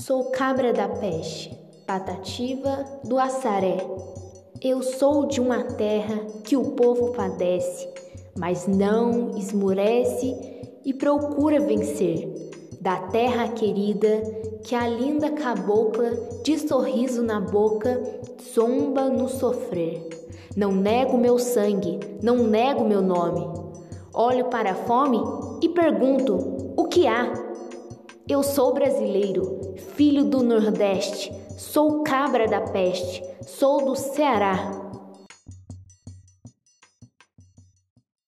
Sou cabra da peste, patativa do assaré. Eu sou de uma terra que o povo padece, mas não esmurece e procura vencer. Da terra querida que a linda cabocla, de sorriso na boca, zomba no sofrer. Não nego meu sangue, não nego meu nome. Olho para a fome e pergunto: o que há? Eu sou brasileiro, filho do Nordeste, sou cabra da peste, sou do Ceará.